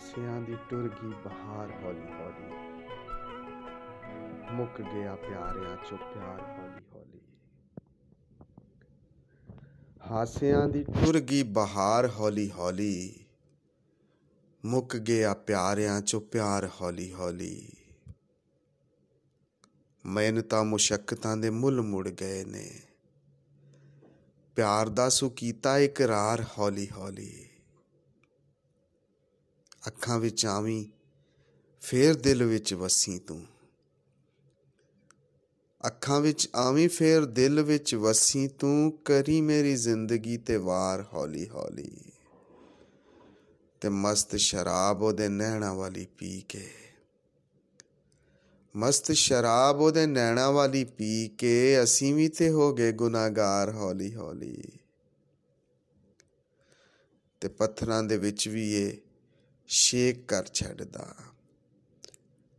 ਹਾਸਿਆਂ ਦੀ ਟੁਰ ਗਈ ਬਹਾਰ ਹੌਲੀ ਹੌਲੀ। ਮੁੱਕ ਗਿਆ ਪਿਆਰਿਆਂ ਚੋਂ ਪਿਆਰ ਹੌਲੀ ਹੌਲੀ। ਹਾਸਿਆਂ ਦੀ ਟੁਰ ਗਈ ਬਹਾਰ ਹੌਲੀ ਹੌਲੀ। ਮੁੱਕ ਗਿਆ ਪਿਆਰਿਆਂ ਚੋਂ ਪਿਆਰ ਹੌਲੀ ਹੌਲੀ। ਮਿਹਨਤਾਂ ਮੁਸ਼ਕਲਾਂ ਦੇ ਮੁੱਲ ਮੁੜ ਗਏ ਨੇ। ਪਿਆਰ ਦਾ ਸੁ ਕੀਤਾ ਇਕਰਾਰ ਹੌਲੀ ਹੌਲੀ। ਅੱਖਾਂ ਵਿੱਚ ਆਵੀਂ, ਫੇਰ ਦਿਲ ਵਿੱਚ ਵਸੀ ਤੂੰ। ਅੱਖਾਂ ਵਿੱਚ ਆਵੀਂ, ਫੇਰ ਦਿਲ ਵਿੱਚ ਵਸੀ ਤੂੰ, ਕਰੀ ਮੇਰੀ ਜ਼ਿੰਦਗੀ ਤੇ ਵਾਰ ਹੌਲੀ ਹੌਲੀ ਤੇ ਮਸਤ ਸ਼ਰਾਬ ਉਹਦੇ ਨੈਣਾ ਵਾਲੀ ਪੀ ਕੇ, ਮਸਤ ਸ਼ਰਾਬ ਉਹਦੇ ਨੈਣਾ ਵਾਲੀ ਪੀ ਕੇ, ਅਸੀਂ ਵੀ ਤੇ ਹੋ ਗਏ ਗੁਨਾਹਗਾਰ ਹੌਲੀ ਹੌਲੀ ਤੇ ਪੱਥਰਾਂ ਦੇ ਵਿੱਚ ਵੀ ਇਹ ਸ਼ੇਕ ਕਰ ਛੱਡਦਾ।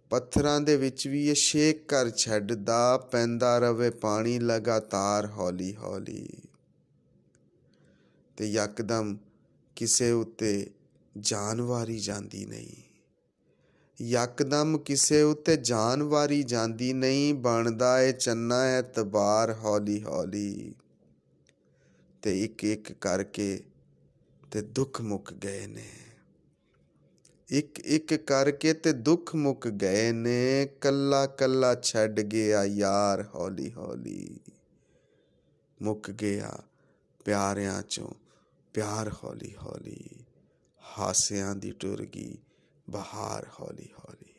ਪੱਥਰਾਂ ਦੇ ਵਿੱਚ ਵੀ ਇਹ ਸ਼ੇਕ ਕਰ ਛੱਡਦਾ, ਪੈਂਦਾ ਰਵੇ ਪਾਣੀ ਲਗਾਤਾਰ ਹੌਲੀ ਹੌਲੀ ਤੇ ਯਕਦਮ ਕਿਸੇ ਉੱਤੇ ਜਾਨਵਾਰੀ ਜਾਂਦੀ ਨਹੀਂ। ਯਕਦਮ ਕਿਸੇ ਉੱਤੇ ਜਾਨਵਾਰੀ ਜਾਂਦੀ ਨਹੀਂ, ਬਣਦਾ ਏ ਚੰਨਾ ਐਤਬਾਰ ਹੌਲੀ ਹੌਲੀ ਤੇ ਇੱਕ ਇੱਕ ਕਰਕੇ ਤੇ ਦੁੱਖ ਮੁੱਕ ਗਏ ਨੇ। ਇੱਕ ਇੱਕ ਕਰਕੇ ਤੇ ਦੁੱਖ ਮੁੱਕ ਗਏ ਨੇ। ਕੱਲਾ ਕੱਲਾ ਛੱਡ ਗਿਆ ਯਾਰ, ਹੌਲੀ ਹੌਲੀ ਮੁੱਕ ਗਿਆ ਪਿਆਰਿਆਂ ਚੋਂ। ਪਿਆਰ ਹੌਲੀ ਹੌਲੀ ਹਾਸਿਆਂ ਦੀ ਟੁਰ ਗਈ ਬਹਾਰ ਹੌਲੀ ਹੌਲੀ